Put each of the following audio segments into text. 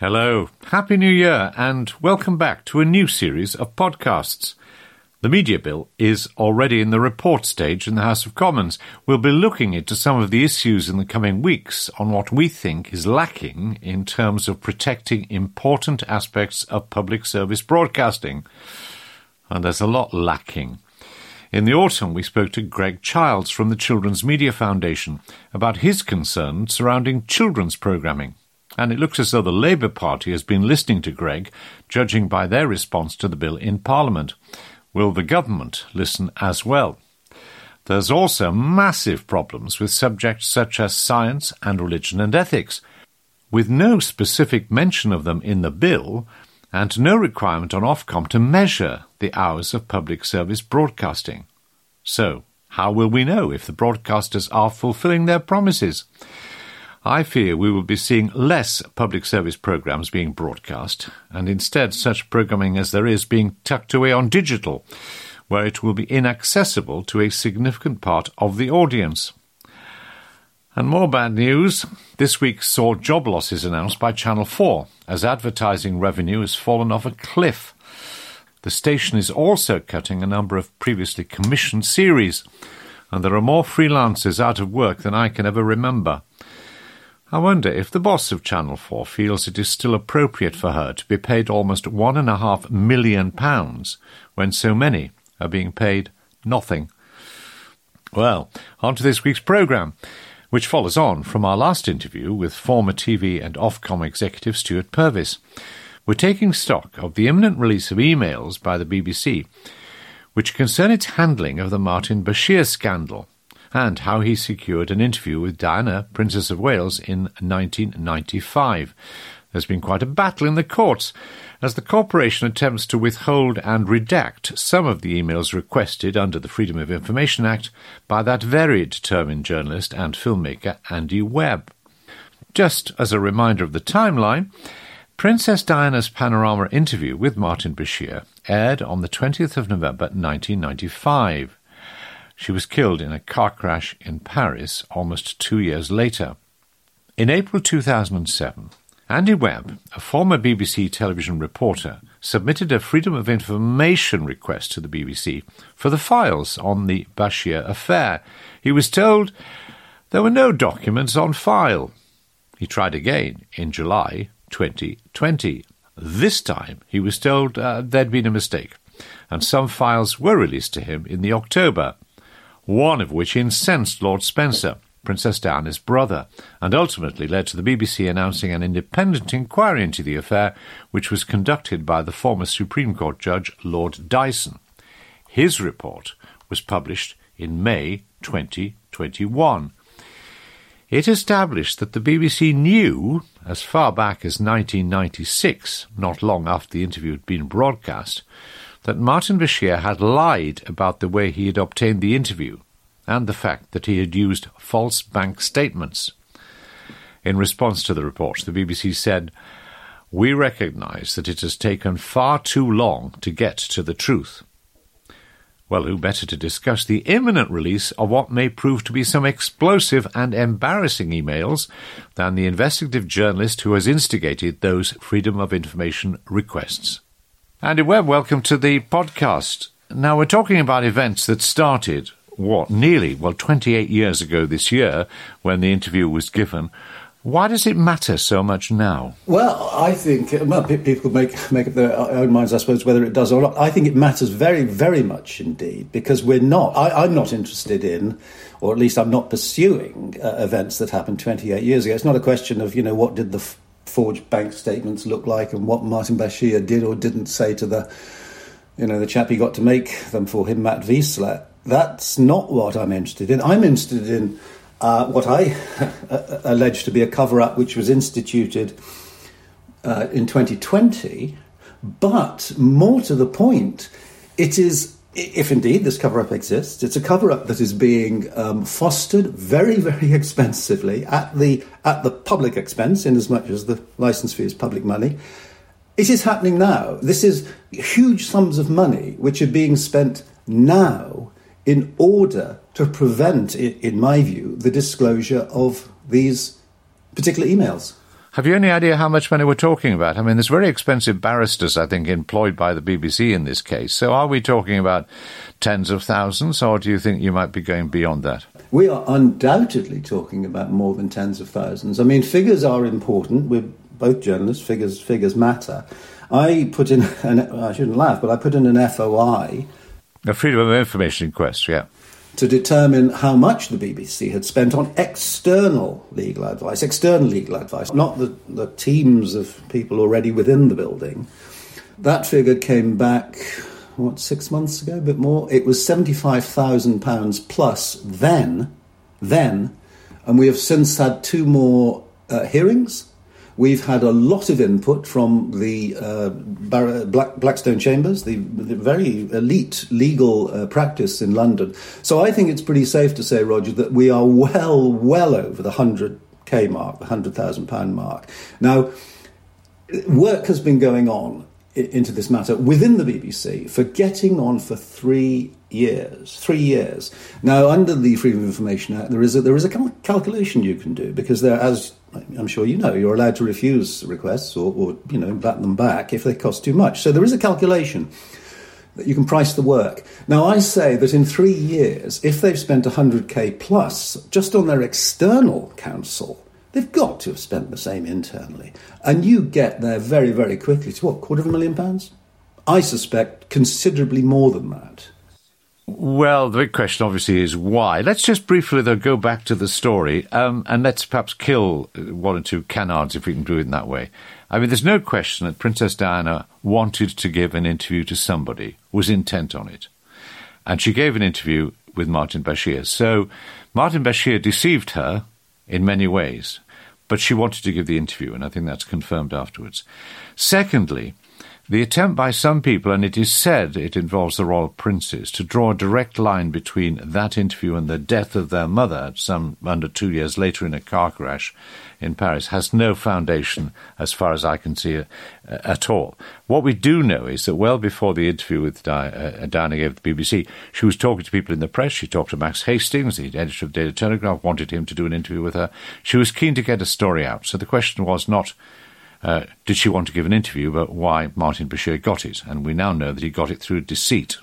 Hello, Happy New Year, and welcome back to a new series of podcasts. The Media Bill is already in the report stage in the House of Commons. We'll be looking into some of the issues in the coming weeks on what we think is lacking in terms of protecting important aspects of public service broadcasting. And there's a lot lacking. In the autumn, we spoke to Greg Childs from the Children's Media Foundation about his concerns surrounding children's programming. And it looks as though the Labour Party has been listening to Greg, judging by their response to the bill in Parliament. Will the government listen as well? There's also massive problems with subjects such as science and religion and ethics, with no specific mention of them in the bill and no requirement on Ofcom to measure the hours of public service broadcasting. So, how will we know if the broadcasters are fulfilling their promises? I fear we will be seeing less public service programs being broadcast, and instead such programming as there is being tucked away on digital, where it will be inaccessible to a significant part of the audience. And more bad news. This week saw job losses announced by Channel 4 as advertising revenue has fallen off a cliff. The station is also cutting a number of previously commissioned series, and there are more freelancers out of work than I can ever remember. I wonder if the boss of Channel 4 feels it is still appropriate for her to be paid almost one and a half million pounds when so many are being paid nothing. Well, on to this week's programme, which follows on from our last interview with former TV and Ofcom executive Stewart Purvis. We're taking stock of the imminent release of emails by the BBC, which concern its handling of the Martin Bashir scandal and how he secured an interview with Diana, Princess of Wales, in 1995. There's been quite a battle in the courts as the corporation attempts to withhold and redact some of the emails requested under the Freedom of Information Act by that very determined journalist and filmmaker Andy Webb. Just as a reminder of the timeline, Princess Diana's Panorama interview with Martin Bashir aired on the 20th of November 1995. She was killed in a car crash in Paris almost two years later. In April 2007, Andy Webb, a former BBC television reporter, submitted a Freedom of Information request to the BBC for the files on the Bashir affair. He was told there were no documents on file. He tried again in July 2020. This time he was told uh, there'd been a mistake, and some files were released to him in the October one of which incensed Lord Spencer, Princess Diana's brother, and ultimately led to the BBC announcing an independent inquiry into the affair, which was conducted by the former Supreme Court Judge Lord Dyson. His report was published in May 2021. It established that the BBC knew, as far back as 1996, not long after the interview had been broadcast, that Martin Bashir had lied about the way he had obtained the interview and the fact that he had used false bank statements. In response to the report, the BBC said, We recognise that it has taken far too long to get to the truth. Well, who better to discuss the imminent release of what may prove to be some explosive and embarrassing emails than the investigative journalist who has instigated those Freedom of Information requests? Andy Webb, welcome to the podcast. Now, we're talking about events that started, what, nearly, well, 28 years ago this year when the interview was given. Why does it matter so much now? Well, I think well, people make make up their own minds, I suppose, whether it does or not. I think it matters very, very much indeed because we're not. I, am not interested in, or at least I'm not pursuing uh, events that happened 28 years ago. It's not a question of you know what did the forged bank statements look like and what Martin Bashir did or didn't say to the, you know, the chap he got to make them for him, Matt Wiessler. That's not what I'm interested in. I'm interested in uh, what I allege to be a cover up which was instituted uh, in 2020. But more to the point, it is if indeed this cover up exists, it's a cover up that is being um, fostered very, very expensively at the at the public expense, in as much as the license fee is public money. It is happening now. This is huge sums of money which are being spent now in order to prevent, in my view, the disclosure of these particular emails. Have you any idea how much money we're talking about? I mean, there's very expensive barristers, I think, employed by the BBC in this case. So are we talking about tens of thousands, or do you think you might be going beyond that? We are undoubtedly talking about more than tens of thousands. I mean, figures are important. We're both journalists. Figures figures matter. I put in, an, I shouldn't laugh, but I put in an FOI. A Freedom of Information request, yeah to determine how much the BBC had spent on external legal advice, external legal advice, not the, the teams of people already within the building. That figure came back, what, six months ago, a bit more? It was £75,000 plus then, then, and we have since had two more uh, hearings We've had a lot of input from the uh, Bar- Black- Blackstone Chambers, the, the very elite legal uh, practice in London. So I think it's pretty safe to say, Roger, that we are well, well over the 100k mark, the £100,000 mark. Now, work has been going on into this matter within the BBC for getting on for three years. Three years. Now, under the Freedom of Information Act, there is a, there is a calculation you can do because there, as I'm sure you know, you're allowed to refuse requests or, or you know bat them back if they cost too much. So there is a calculation that you can price the work. Now, I say that in three years, if they've spent 100k plus just on their external counsel, they've got to have spent the same internally. And you get there very, very quickly to what, quarter of a million pounds? I suspect considerably more than that. Well, the big question obviously is why. Let's just briefly, though, go back to the story um, and let's perhaps kill one or two canards if we can do it in that way. I mean, there's no question that Princess Diana wanted to give an interview to somebody, was intent on it. And she gave an interview with Martin Bashir. So Martin Bashir deceived her in many ways, but she wanted to give the interview, and I think that's confirmed afterwards. Secondly, the attempt by some people, and it is said it involves the royal princes, to draw a direct line between that interview and the death of their mother, some under two years later in a car crash in Paris, has no foundation as far as I can see uh, at all. What we do know is that well before the interview with uh, Diana gave the BBC, she was talking to people in the press. She talked to Max Hastings, the editor of the Daily Telegraph, wanted him to do an interview with her. She was keen to get a story out. So the question was not uh, did she want to give an interview about why Martin Bashir got it? And we now know that he got it through deceit.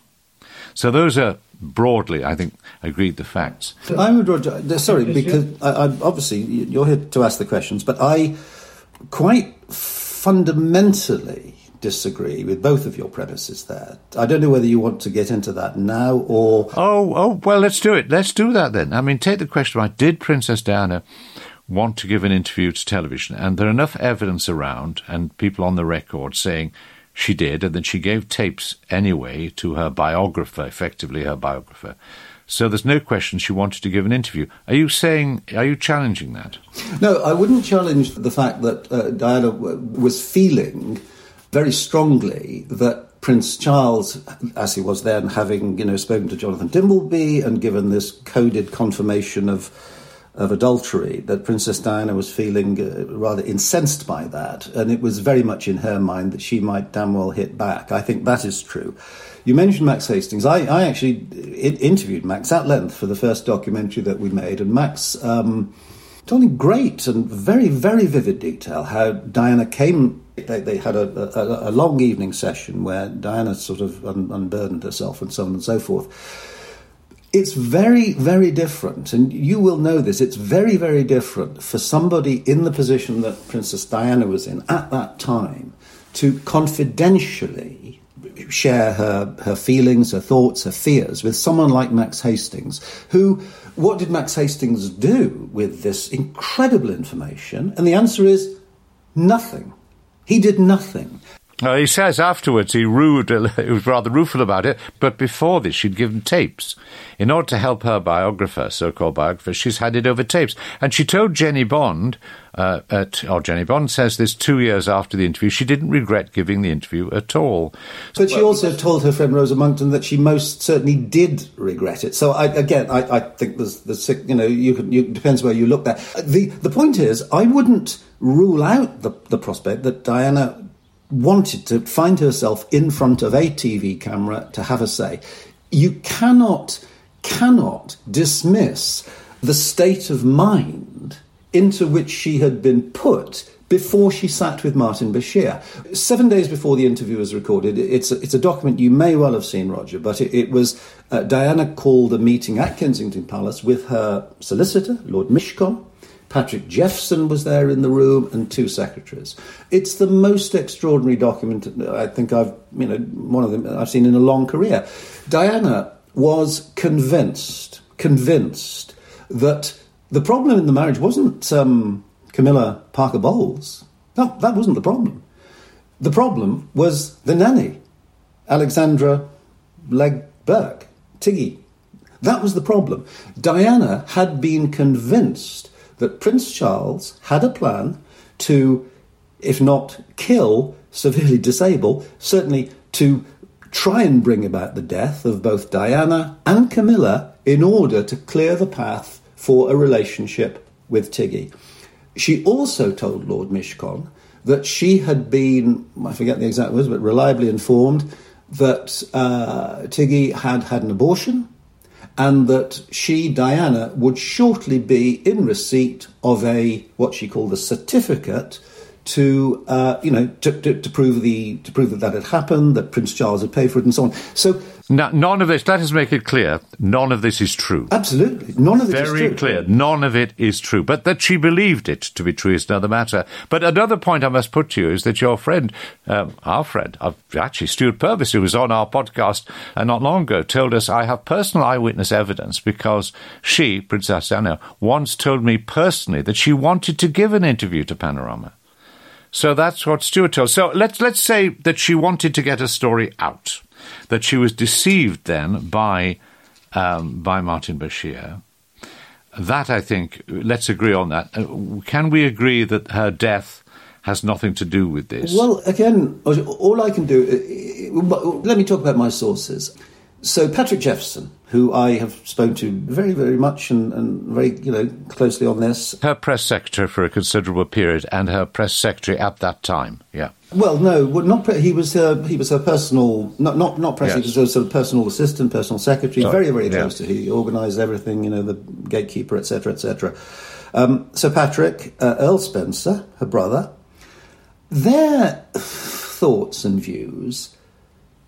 So those are broadly, I think, agreed the facts. I would, Roger, sorry, because I, I, obviously you're here to ask the questions, but I quite fundamentally disagree with both of your premises there. I don't know whether you want to get into that now or. Oh, oh, well, let's do it. Let's do that then. I mean, take the question right. Did Princess Diana want to give an interview to television, and there are enough evidence around and people on the record saying she did, and that she gave tapes anyway to her biographer, effectively her biographer. So there's no question she wanted to give an interview. Are you saying, are you challenging that? No, I wouldn't challenge the fact that uh, Diana was feeling very strongly that Prince Charles, as he was then, having you know spoken to Jonathan Dimbleby and given this coded confirmation of of adultery, that Princess Diana was feeling uh, rather incensed by that, and it was very much in her mind that she might damn well hit back. I think that is true. You mentioned Max Hastings. I, I actually interviewed Max at length for the first documentary that we made, and Max um, told in great and very, very vivid detail how Diana came. They, they had a, a, a, long evening session where Diana sort of un, unburdened herself and so on and so forth it's very, very different, and you will know this. It's very, very different for somebody in the position that Princess Diana was in at that time to confidentially share her, her feelings, her thoughts, her fears with someone like Max Hastings, who, what did Max Hastings do with this incredible information? And the answer is nothing. He did nothing. Uh, he says afterwards he rude, he was rather rueful about it, but before this she'd given tapes. In order to help her biographer, so-called biographer, she's handed over tapes. And she told Jennie Bond, uh, at, or Jennie Bond says this two years after the interview, she didn't regret giving the interview at all. But she also told her friend Rosa Monckton that she most certainly did regret it. So I, again, I, I, think there's, there's, you know, you can, you, depends where you look there. The, the point is, I wouldn't rule out the, the prospect that Diana wanted to find herself in front of a TV camera to have a say. You cannot, cannot dismiss the state of mind into which she had been put before she sat with Martin Bashir. Seven days before the interview was recorded, it's a, it's a document you may well have seen, Roger, but it, it was uh, Diana called a meeting at Kensington Palace with her solicitor, Lord Mishcon. Patrick Jephson was there in the room, and two secretaries. It's the most extraordinary document I think I've, you know, one of them I've seen in a long career. Diana was convinced, convinced that the problem in the marriage wasn't um, Camilla Parker Bowles. No, that wasn't the problem. The problem was the nanny, Alexandra Legg Burke, Tiggy. That was the problem. Diana had been convinced that Prince Charles had a plan to, if not kill, severely disable, certainly to try and bring about the death of both Diana and Camilla in order to clear the path for a relationship with Tiggy. She also told Lord Mishcon that she had been, I forget the exact words, but reliably informed that uh, Tiggy had had an abortion and that she, Diana, would shortly be in receipt of a, what she called a certificate to uh, you know to, to, to, prove the to prove that that had happened, that Prince Charles had paid for it, and so on. So now, none of this. Let us make it clear. None of this is true. Absolutely, none of it Very clear. None of it is true. But that she believed it to be true is another matter. But another point I must put to you is that your friend, um, our friend, uh, actually Stewart Purvis, who was on our podcast uh, not long ago, told us I have personal eyewitness evidence because she, Princess Anna, once told me personally that she wanted to give an interview to Panorama. So that's what Stewart told. So let's let's say that she wanted to get a story out, that she was deceived then by um, by Martin Bashir. That I think, let's agree on that. Uh, can we agree that her death has nothing to do with this? Well, again, all I can do. Uh, uh, let me talk about my sources. So Patrick Jephson, who I have spoken to very, very much and, and, very, you know, closely on this. Her press secretary for a considerable period, and her press secretary at that time. Yeah. Well, no, not he was her, he was her personal, not not not press yes. he was sort of personal assistant, personal secretary, Sorry. very very close yeah. to. He organised everything, you know, the gatekeeper, etc., etc. Um, so Patrick uh, Earl Spencer, her brother, their thoughts and views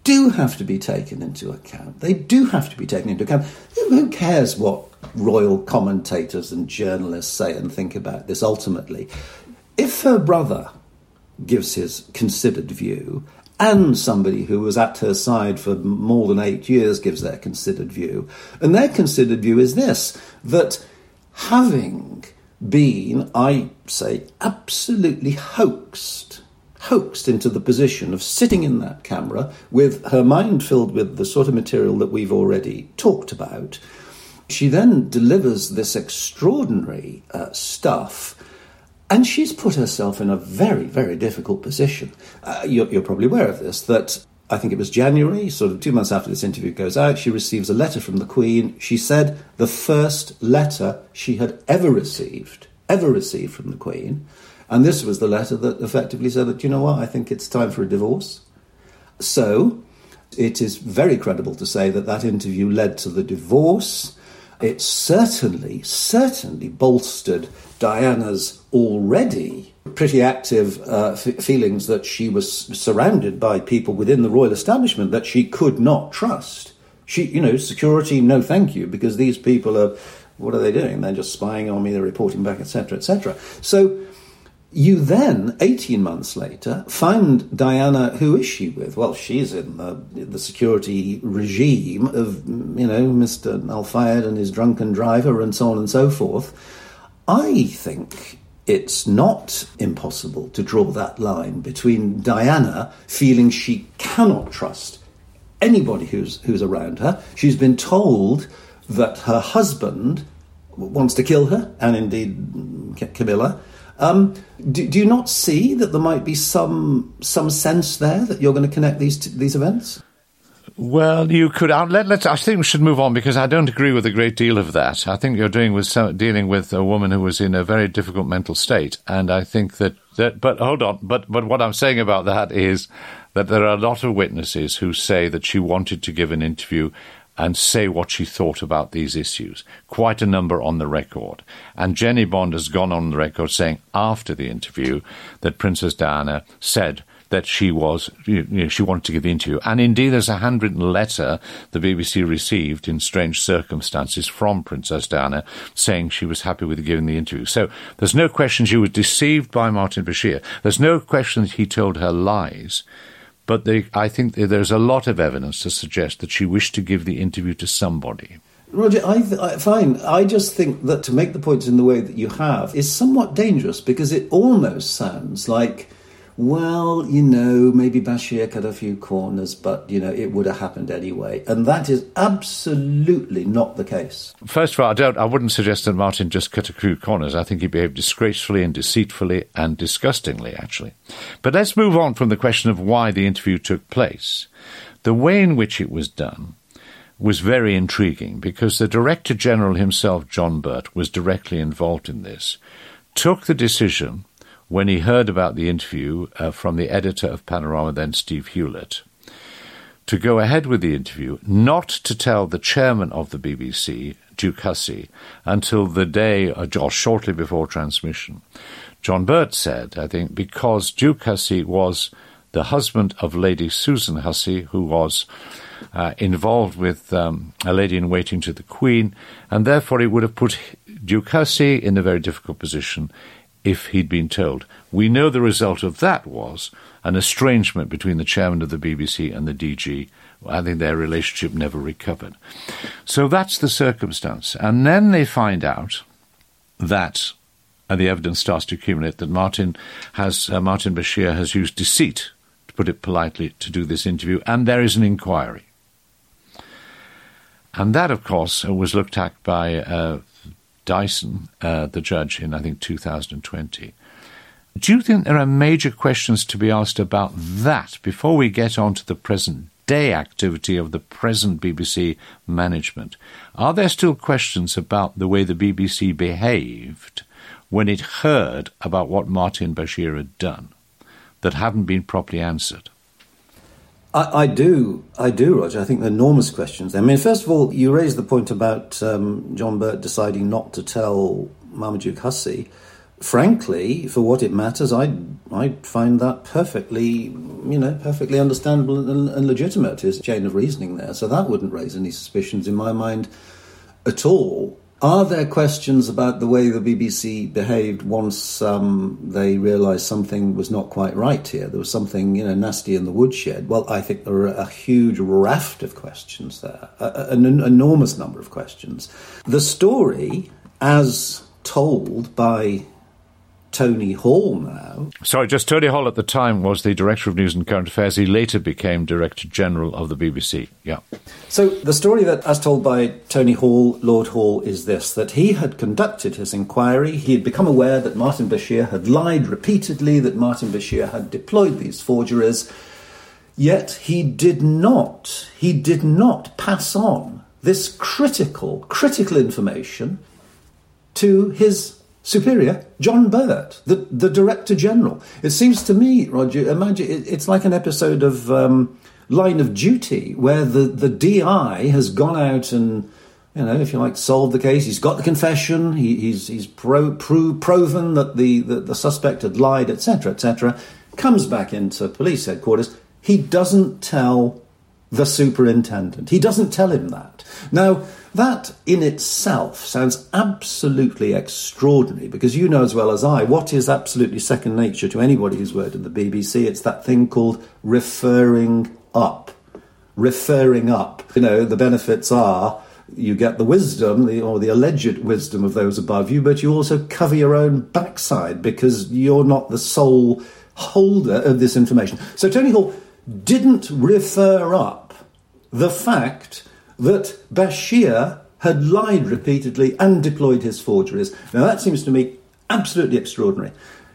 do have to be taken into account. They do have to be taken into account. Who cares what royal commentators and journalists say and think about this ultimately? If her brother gives his considered view, and somebody who was at her side for more than eight years gives their considered view, and their considered view is this that having been, I say, absolutely hoaxed hoaxed into the position of sitting in that camera with her mind filled with the sort of material that we've already talked about. She then delivers this extraordinary uh, stuff. And she's put herself in a very, very difficult position. Uh, you're, you're probably aware of this, that I think it was January, sort of two months after this interview goes out, she receives a letter from the Queen. She said the first letter she had ever received, ever received from the Queen. And this was the letter that effectively said that, you know what, I think it's time for a divorce. So it is very credible to say that that interview led to the divorce. It certainly, certainly bolstered Diana's already pretty active uh, f- feelings that she was surrounded by people within the royal establishment that she could not trust. She, you know, security, no thank you, because these people are, what are they doing? They're just spying on me, they're reporting back, etc., etc. So you then, 18 months later, find Diana, who is she with? Well, she's in the, the security regime of, you know, Mr. Al Fayed and his drunken driver and so on and so forth. I think it's not impossible to draw that line between Diana feeling she cannot trust anybody who's, who's around her. She's been told that her husband wants to kill her, and indeed Camilla um, do, do, you not see that there might be some some sense there that you're going to connect these these events? Well, you could. Uh, let, let, I think we should move on because I don't agree with a great deal of that. I think you're doing with some, dealing with a woman who was in a very difficult mental state, and I think that, that. But hold on. But but what I'm saying about that is that there are a lot of witnesses who say that she wanted to give an interview and say what she thought about these issues. Quite a number on the record. And Jennie Bond has gone on the record saying after the interview that Princess Diana said that she was, you know, she wanted to give the interview. And indeed, there's a handwritten letter the BBC received in strange circumstances from Princess Diana saying she was happy with giving the interview. So there's no question she was deceived by Martin Bashir. There's no question that he told her lies. But they, I think there's a lot of evidence to suggest that she wished to give the interview to somebody. Roger, I, I, fine. I just think that to make the points in the way that you have is somewhat dangerous because it almost sounds like well, you know, maybe Bashir cut a few corners, but, you know, it would have happened anyway. And that is absolutely not the case. First of all, I, don't, I wouldn't suggest that Martin just cut a few corners. I think he behaved disgracefully and deceitfully and disgustingly, actually. But let's move on from the question of why the interview took place. The way in which it was done was very intriguing because the Director General himself, John Birt, was directly involved in this, took the decision when he heard about the interview uh, from the editor of Panorama, then Steve Hewlett, to go ahead with the interview, not to tell the chairman of the BBC, Duke Hussey, until the day uh, or shortly before transmission. John Birt said, I think, because Duke Hussey was the husband of Lady Susan Hussey, who was uh, involved with um, a lady in waiting to the Queen, and therefore it would have put Duke Hussey in a very difficult position if he'd been told. We know the result of that was an estrangement between the chairman of the BBC and the DG. I think their relationship never recovered. So that's the circumstance. And then they find out that, and the evidence starts to accumulate, that Martin has uh, Martin Bashir has used deceit, to put it politely, to do this interview, and there is an inquiry. And that, of course, was looked at by uh, Dyson, uh, the judge, in I think 2020. Do you think there are major questions to be asked about that before we get on to the present day activity of the present BBC management? Are there still questions about the way the BBC behaved when it heard about what Martin Bashir had done that haven't been properly answered? I, I, do, I do, Roger. I think enormous questions. I mean, first of all, you raised the point about um, John Birt deciding not to tell Marmaduke Hussey. Frankly, for what it matters, I I find that perfectly, you know, perfectly understandable and, and legitimate. His chain of reasoning there, so that wouldn't raise any suspicions in my mind at all. Are there questions about the way the BBC behaved once um, they realised something was not quite right here? There was something, you know, nasty in the woodshed. Well, I think there are a huge raft of questions there, an enormous number of questions. The story, as told by Tony Hall now. Sorry, just Tony Hall at the time was the Director of News and Current Affairs. He later became Director General of the BBC. Yeah. So the story that, as told by Tony Hall, Lord Hall, is this that he had conducted his inquiry. He had become aware that Martin Bashir had lied repeatedly, that Martin Bashir had deployed these forgeries. Yet he did not, he did not pass on this critical, critical information to his superior, John Birt, the, the Director General. It seems to me, Roger, imagine it, it's like an episode of um, Line of Duty where the, the DI has gone out and, you know, if you like, solved the case. He's got the confession, he, he's, he's pro, pro, proven that the, the, the suspect had lied, etc., etc., comes back into police headquarters. He doesn't tell the superintendent. He doesn't tell him that. Now, that in itself sounds absolutely extraordinary because you know as well as I what is absolutely second nature to anybody who's worked at the BBC. It's that thing called referring up. Referring up. You know, the benefits are you get the wisdom the, or the alleged wisdom of those above you, but you also cover your own backside because you're not the sole holder of this information. So Tony Hall didn't refer up the fact that Bashir had lied repeatedly and deployed his forgeries. Now, that seems to me absolutely extraordinary.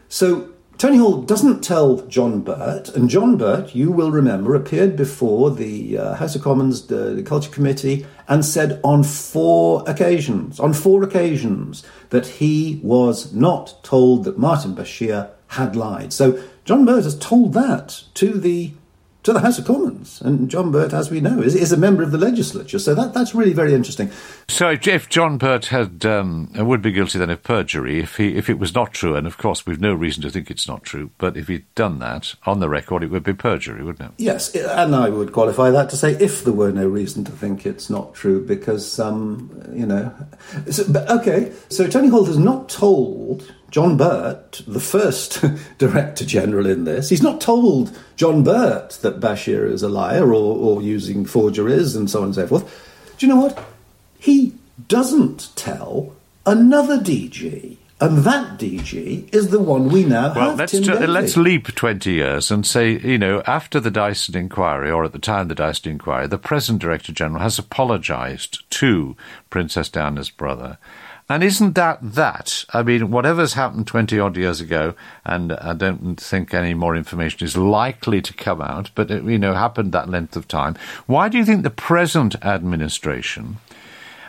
So, Tony Hall doesn't tell John Birt, and John Birt, you will remember, appeared before the uh, House of Commons uh, Culture Committee and said on four occasions, on four occasions, that he was not told that Martin Bashir had lied. So John Birt has told that to the to the House of Commons. And John Birt, as we know, is, is a member of the legislature. So that, that's really very interesting. So if John Birt had um, would be guilty then of perjury, if he if it was not true, and of course we've no reason to think it's not true, but if he'd done that on the record, it would be perjury, wouldn't it? Yes, and I would qualify that to say if there were no reason to think it's not true, because um, you know. So, but okay, so Tony Hall has not told John Birt, the first Director General in this, he's not told John Birt that Bashir is a liar or, or using forgeries and so on and so forth. Do you know what? He doesn't tell another DG. And that DG is the one we now well, have. let's, Tim let's leap 20 years and say, you know, after the Dyson inquiry, or at the time of the Dyson inquiry, the present Director General has apologised to Princess Diana's brother. And isn't that that? I mean, whatever's happened 20 odd years ago, and I don't think any more information is likely to come out, but it, you know, happened that length of time. Why do you think the present administration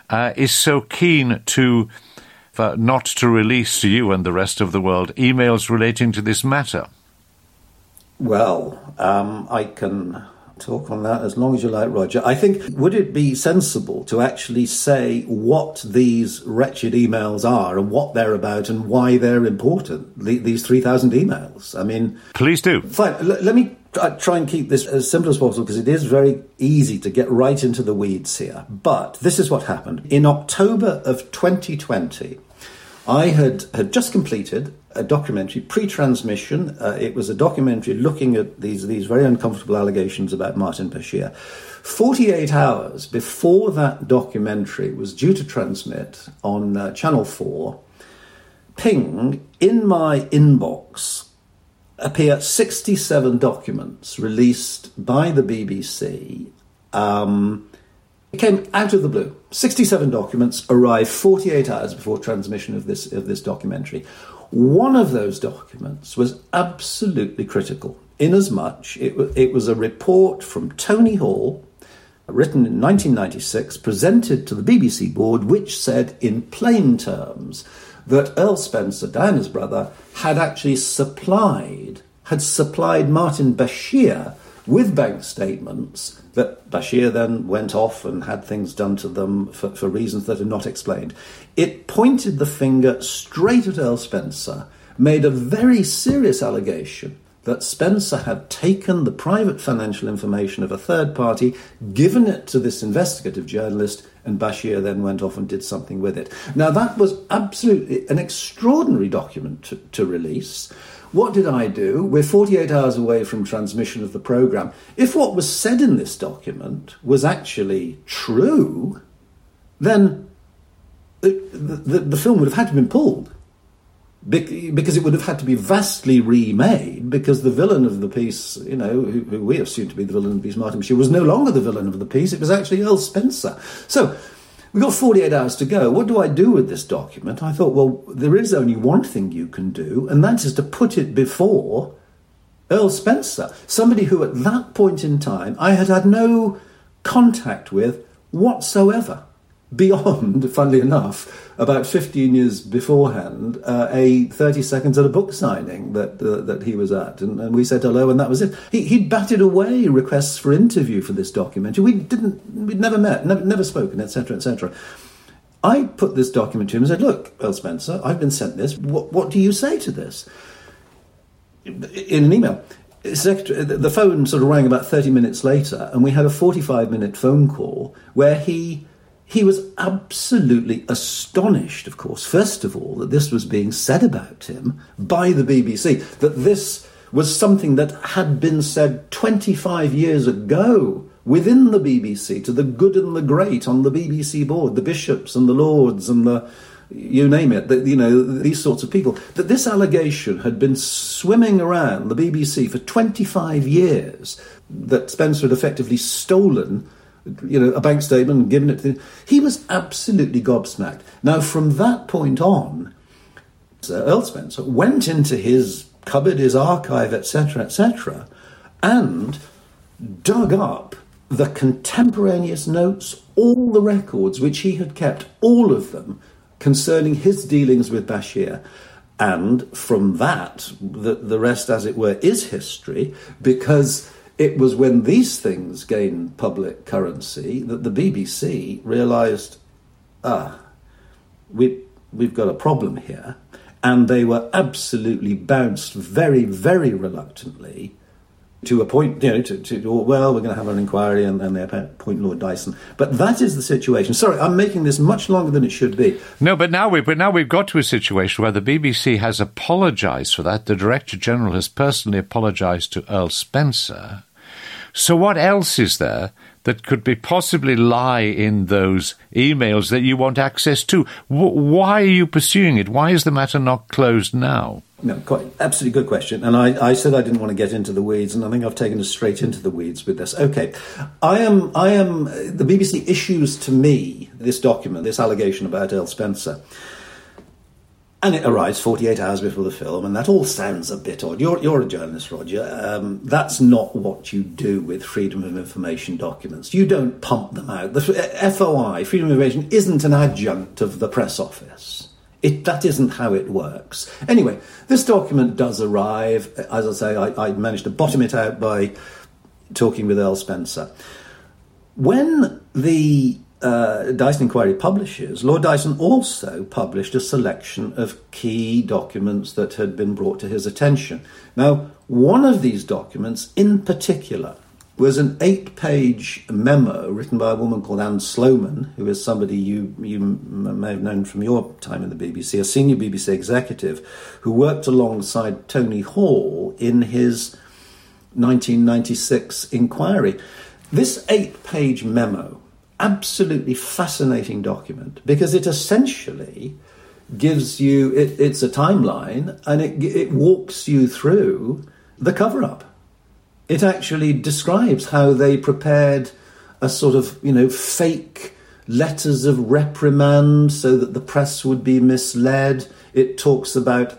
uh, is so keen to uh, not to release to you and the rest of the world emails relating to this matter? Well, um, I can talk on that as long as you like, Roger. I think, would it be sensible to actually say what these wretched emails are and what they're about and why they're important? The, these 3,000 emails. I mean. Please do. Fine. L- let me uh, try and keep this as simple as possible because it is very easy to get right into the weeds here. But this is what happened. In October of 2020, I had, had just completed a documentary pre-transmission. Uh, it was a documentary looking at these these very uncomfortable allegations about Martin Bashir. Forty-eight hours before that documentary was due to transmit on uh, Channel Four, ping in my inbox appear sixty-seven documents released by the BBC. Um, it came out of the blue. 67 documents arrived 48 hours before transmission of this, of this documentary. One of those documents was absolutely critical, inasmuch it, it was a report from Tony Hall, written in 1996, presented to the BBC board, which said in plain terms that Earl Spencer, Diana's brother, had actually supplied, had supplied Martin Bashir with bank statements that Bashir then went off and had things done to them for, for, reasons that are not explained. It pointed the finger straight at Earl Spencer, made a very serious allegation that Spencer had taken the private financial information of a third party, given it to this investigative journalist, and Bashir then went off and did something with it. Now, that was absolutely an extraordinary document to, to release. What did I do? We're 48 hours away from transmission of the programme. If what was said in this document was actually true, then the, the, the film would have had to have been pulled. Because it would have had to be vastly remade, because the villain of the piece, you know, who, who we assumed to be the villain of the piece, Martin Bashir, was no longer the villain of the piece, it was actually Earl Spencer. So, We've got 48 hours to go. What do I do with this document? I thought, well, there is only one thing you can do, and that is to put it before Earl Spencer, somebody who at that point in time I had had no contact with whatsoever. Beyond, funnily enough, about 15 years beforehand, uh, a 30 seconds at a book signing that uh, that he was at, and, and, we said hello, and that was it. He, he'd batted away requests for interview for this documentary. We didn't, we'd never met, never, never spoken, etc., etc. I put this document to him and said, "Look, Earl Spencer, I've been sent this. What, what do you say to this?" In an email, the phone sort of rang about 30 minutes later, and we had a 45 minute phone call where he he was absolutely astonished, of course, first of all, that this was being said about him by the BBC, that this was something that had been said 25 years ago within the BBC to the good and the great on the BBC board, the bishops and the lords and the you name it, the, you know, these sorts of people, that this allegation had been swimming around the BBC for 25 years, that Spencer had effectively stolen you know, a bank statement and given it to him. He was absolutely gobsmacked. Now, from that point on, Sir Earl Spencer went into his cupboard, his archive, etc., etc., and dug up the contemporaneous notes, all the records which he had kept, all of them concerning his dealings with Bashir. And from that, the, the rest, as it were, is history because It was when these things gained public currency that the BBC realised, ah, we, we've got a problem here. And they were absolutely bounced very, very reluctantly to appoint, you know, to, to well, we're going to have an inquiry and they appoint Lord Dyson. But that is the situation. Sorry, I'm making this much longer than it should be. No, but now we but now we've got to a situation where the BBC has apologised for that. The Director General has personally apologised to Earl Spencer. So what else is there that could be possibly lie in those emails that you want access to? W- why are you pursuing it? Why is the matter not closed now? No, quite absolutely good question. And I, I, said I didn't want to get into the weeds, and I think I've taken us straight into the weeds with this. Okay, I am. I am. The BBC issues to me this document, this allegation about Earl Spencer, and it arrives 48 hours before the film, and that all sounds a bit odd. You're, you're a journalist, Roger. Um, that's not what you do with freedom of information documents. You don't pump them out. The FOI, Freedom of Information, isn't an adjunct of the press office. It, that isn't how it works. Anyway, this document does arrive. As I say, I, I managed to bottom it out by talking with Earl Spencer. When the uh, Dyson Inquiry publishes, Lord Dyson also published a selection of key documents that had been brought to his attention. Now, one of these documents in particular was an eight page memo written by a woman called Anne Sloman, who is somebody you, you may have known from your time in the BBC, a senior BBC executive who worked alongside Tony Hall in his 1996 inquiry. This eight page memo, absolutely fascinating document because it essentially gives you, it, it's a timeline and it, it walks you through the cover up it actually describes how they prepared a sort of, you know, fake letters of reprimand so that the press would be misled. It talks about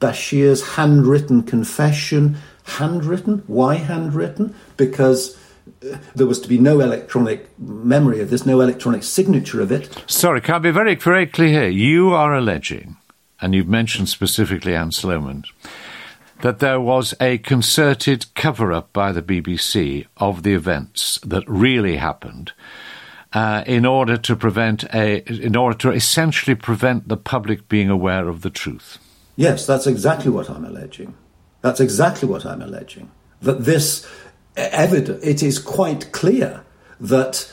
Bashir's handwritten confession. Handwritten? Why handwritten? Because there was to be no electronic memory of this, no electronic signature of it. Sorry, can I be very, very clear here? You are alleging, and you've mentioned specifically Anne Sloman, that there was a concerted cover up by the BBC of the events that really happened. Uh, in order to prevent a, in order to essentially prevent the public being aware of the truth. Yes, that's exactly what I'm alleging. That's exactly what I'm alleging. That this evidence, it is quite clear that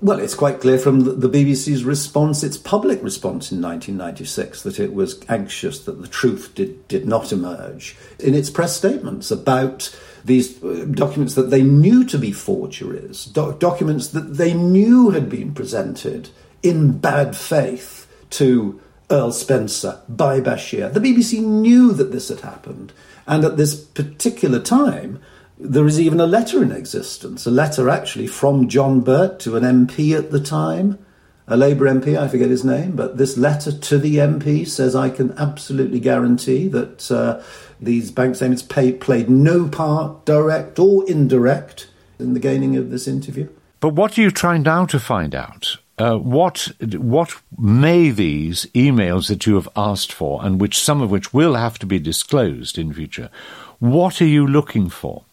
well, it's quite clear from the BBC's response, its public response in 1996, that it was anxious that the truth did, did not emerge. In its press statements about these uh, documents that they knew to be forgeries, documents that they knew had been presented in bad faith to Earl Spencer by Bashir. The BBC knew that this had happened, and at this particular time, there is even a letter in existence, a letter actually from John Birt to an MP at the time, a Labour MP, I forget his name, but this letter to the MP says, I can absolutely guarantee that uh, these bank statements pay, played no part, direct or indirect, in the gaining of this interview. But what are you trying now to find out? Uh, what what may these emails that you have asked for, and which some of which will have to be disclosed in future, what are you looking for?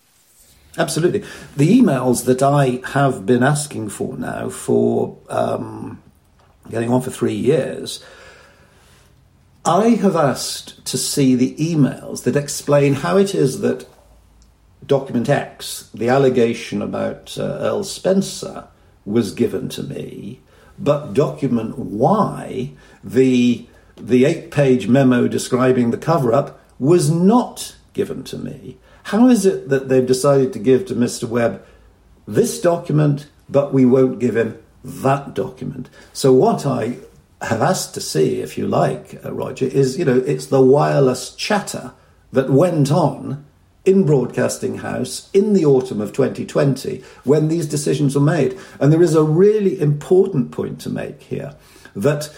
Absolutely. The emails that I have been asking for now for um, getting on for three years, I have asked to see the emails that explain how it is that document X, the allegation about uh, Earl Spencer, was given to me, but document Y, the the eight-page memo describing the cover-up, was not given to me. How is it that they've decided to give to Mr. Webb this document, but we won't give him that document? So, what I have asked to see, if you like, uh, Roger, is you know, it's the wireless chatter that went on in Broadcasting House in the autumn of 2020 when these decisions were made. And there is a really important point to make here that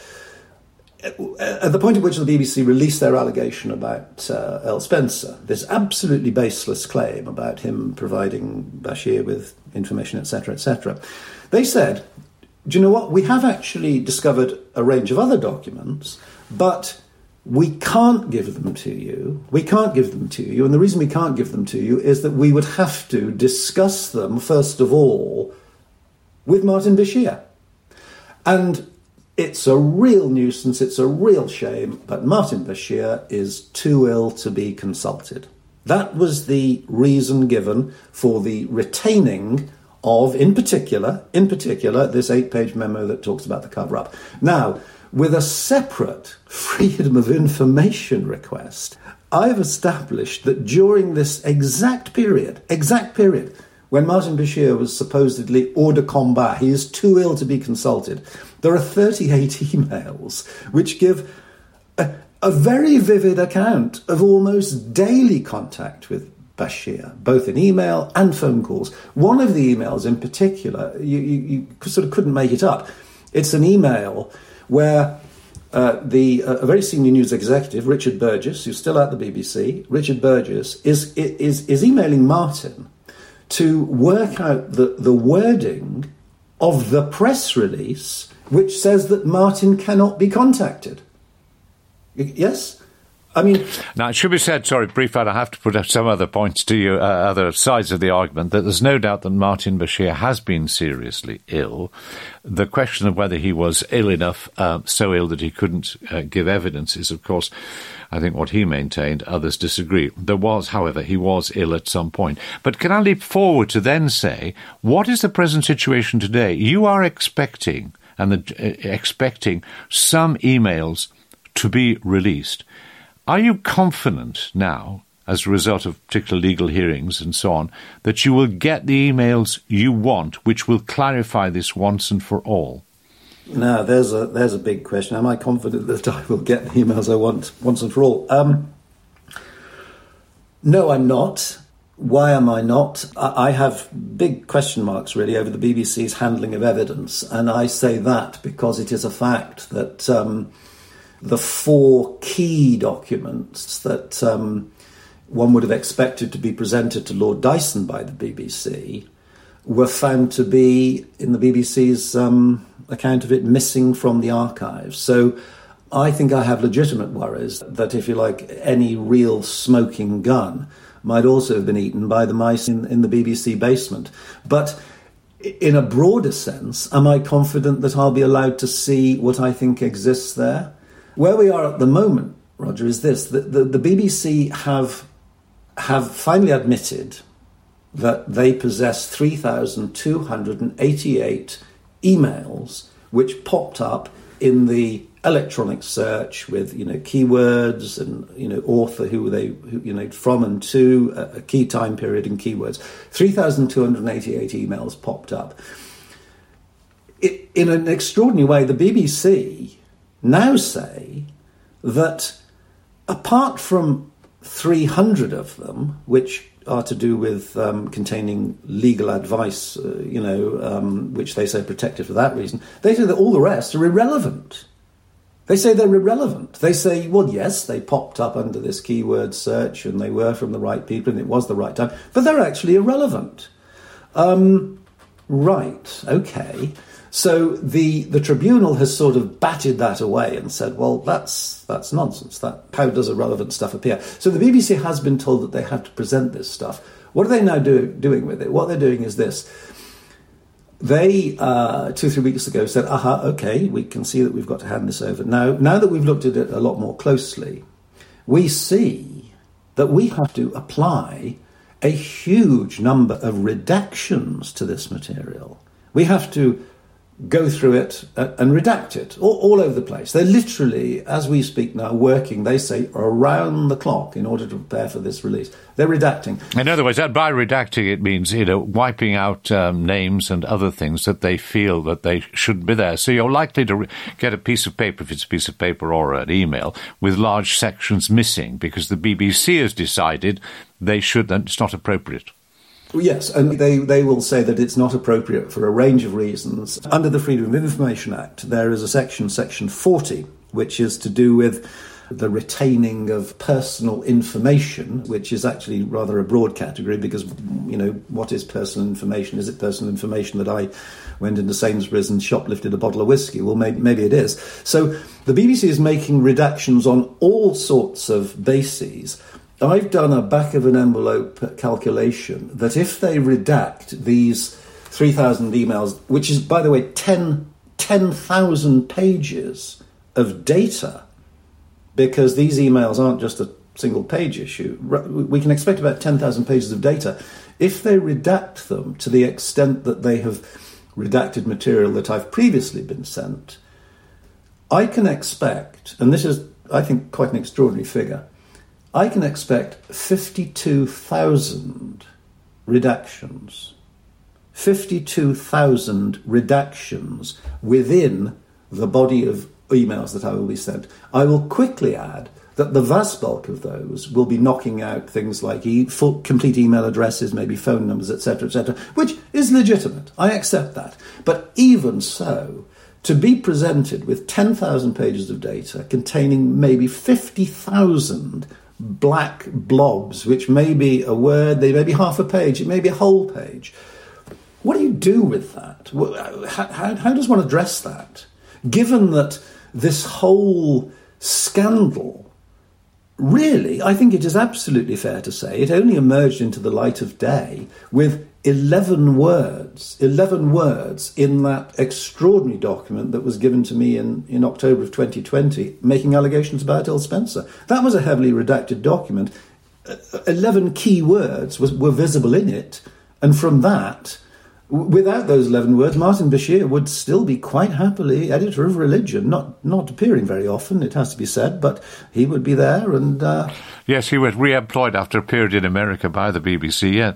at the point at which the BBC released their allegation about uh, Earl Spencer, this absolutely baseless claim about him providing Bashir with information, etc., etc., they said, "Do you know what? We have actually discovered a range of other documents, but we can't give them to you. We can't give them to you. And the reason we can't give them to you is that we would have to discuss them, first of all, with Martin Bashir. And it's a real nuisance, it's a real shame, but Martin Bashir is too ill to be consulted. That was the reason given for the retaining of, in particular, in particular, this eight-page memo that talks about the cover-up. Now, with a separate Freedom of Information request, I've established that during this exact period, exact period, when Martin Bashir was supposedly hors de combat, he is too ill to be consulted, there are 38 emails which give a, a very vivid account of almost daily contact with Bashir, both in email and phone calls. One of the emails in particular, you, you, you sort of couldn't make it up. It's an email where uh, the uh, a very senior news executive, Richard Burgess, who's still at the BBC, Richard Burgess is is is emailing Martin to work out the, the wording of the press release which says that Martin cannot be contacted. Yes? I mean, now it should be said. Sorry, brief. I have to put up some other points to you, uh, other sides of the argument. That there's no doubt that Martin Bashir has been seriously ill. The question of whether he was ill enough, uh, so ill that he couldn't uh, give evidence, is of course, I think, what he maintained. Others disagree. There was, however, he was ill at some point. But can I leap forward to then say, what is the present situation today? You are expecting and the, uh, expecting some emails to be released. Are you confident now, as a result of particular legal hearings and so on, that you will get the emails you want, which will clarify this once and for all? Now, there's a there's a big question. Am I confident that I will get the emails I want once and for all? Um, no, I'm not. Why am I not? I have big question marks really over the BBC's handling of evidence, and I say that because it is a fact that. Um, the four key documents that um, one would have expected to be presented to Lord Dyson by the BBC were found to be, in the BBC's um, account of it, missing from the archives. So I think I have legitimate worries that, if you like, any real smoking gun might also have been eaten by the mice in, in the BBC basement. But in a broader sense, am I confident that I'll be allowed to see what I think exists there? Where we are at the moment, Roger, is this: the, the, the BBC have have finally admitted that they possess 3,288 emails which popped up in the electronic search with you know keywords and you know author who they who, you know from and to a, a key time period and keywords. 3288 emails popped up. It, in an extraordinary way the BBC now say that apart from 300 of them, which are to do with um, containing legal advice, uh, you know, um, which they say protected for that reason, they say that all the rest are irrelevant. They say they're irrelevant. They say, well, yes, they popped up under this keyword search and they were from the right people and it was the right time, but they're actually irrelevant. Um, right, okay. So the, the tribunal has sort of batted that away and said, well, that's, that's nonsense. That, how does irrelevant stuff appear? So the BBC has been told that they have to present this stuff. What are they now do, doing with it? What they're doing is this. They, uh, two three weeks ago, said, aha, okay, we can see that we've got to hand this over. Now, now that we've looked at it a lot more closely, we see that we have to apply a huge number of redactions to this material. We have to go through it uh, and redact it all, all, over the place. They're literally, as we speak now, working, they say, around the clock in order to prepare for this release. They're redacting. In other words, by redacting, it means, you know, wiping out um, names and other things that they feel that they shouldn't be there. So you're likely to re- get a piece of paper, if it's a piece of paper or an email, with large sections missing because the BBC has decided they should, it's not appropriate. Yes, and they, they will say that it's not appropriate for a range of reasons. Under the Freedom of Information Act, there is a section, Section 40, which is to do with the retaining of personal information, which is actually rather a broad category because, you know, what is personal information? Is it personal information that I went into Sainsbury's and shoplifted a bottle of whiskey? Well, maybe, maybe it is. So the BBC is making redactions on all sorts of bases. I've done a back of an envelope calculation that if they redact these 3,000 emails, which is, by the way, 10 10,000 pages of data because these emails aren't just a single page issue. We can expect about 10,000 pages of data. If they redact them to the extent that they have redacted material that I've previously been sent, I can expect, and this is, I think, quite an extraordinary figure, I can expect 52,000 redactions 52,000 redactions within the body of emails that I will be sent. I will quickly add that the vast bulk of those will be knocking out things like e- full, complete email addresses, maybe phone numbers, etc., etc., which is legitimate. I accept that. But even so, to be presented with 10,000 pages of data containing maybe 50,000 black blobs, which may be a word, they may be half a page, it may be a whole page what do you do with that? How, how, how does one address that? Given that this whole scandal, really, I think it is absolutely fair to say, it only emerged into the light of day with 11 words, 11 words in that extraordinary document that was given to me in, in October of 2020, making allegations about Earl Spencer. That was a heavily redacted document. 11 key words was, were visible in it, and from that, Without those 11 words, Martin Bashir would still be quite happily editor of religion, not, not appearing very often, it has to be said, but he would be there and. Uh, yes, he was re employed after a period in America by the BBC, yeah,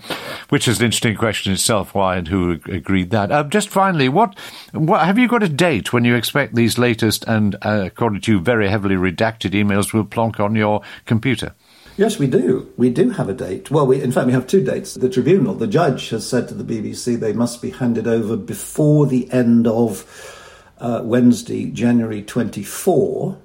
which is an interesting question itself why and who agreed that. Uh, just finally, what, what have you got a date when you expect these latest and, uh, according to you, very heavily redacted emails will plonk on your computer? Yes, we do. We do have a date. Well, we, in fact, we have two dates. The tribunal, the judge has said to the BBC they must be handed over before the end of uh, Wednesday, January 24.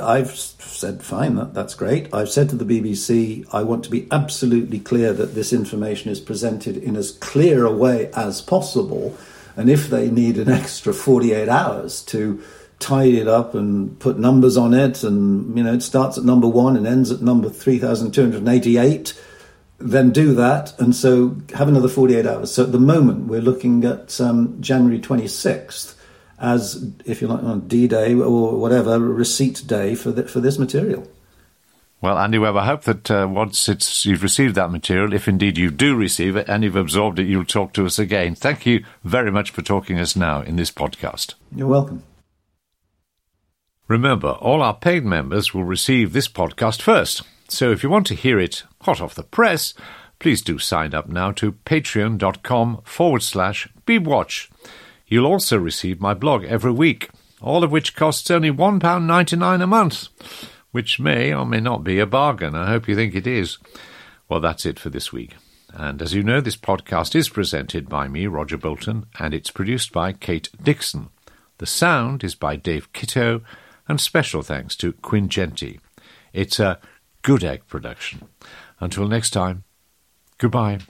I've said, fine, that, that's great. I've said to the BBC, I want to be absolutely clear that this information is presented in as clear a way as possible. And if they need an extra 48 hours to tidy it up and put numbers on it, and you know it starts at number one and ends at number three thousand two hundred eighty-eight. Then do that, and so have another forty-eight hours. So at the moment, we're looking at um, January twenty-sixth as, if you're like, on D-Day or whatever receipt day for the, for this material. Well, Andy Webb, I hope that uh, once it's, you've received that material, if indeed you do receive it and you've absorbed it, you'll talk to us again. Thank you very much for talking to us now in this podcast. You're welcome. Remember, all our paid members will receive this podcast first. So if you want to hear it hot off the press, please do sign up now to patreon.com forward slash beebwatch. You'll also receive my blog every week, all of which costs only £1.99 a month, which may or may not be a bargain. I hope you think it is. Well, that's it for this week. And as you know, this podcast is presented by me, Roger Bolton, and it's produced by Kate Dixon. The sound is by Dave Kitto and special thanks to Quinn Genti. It's a good egg production. Until next time, goodbye.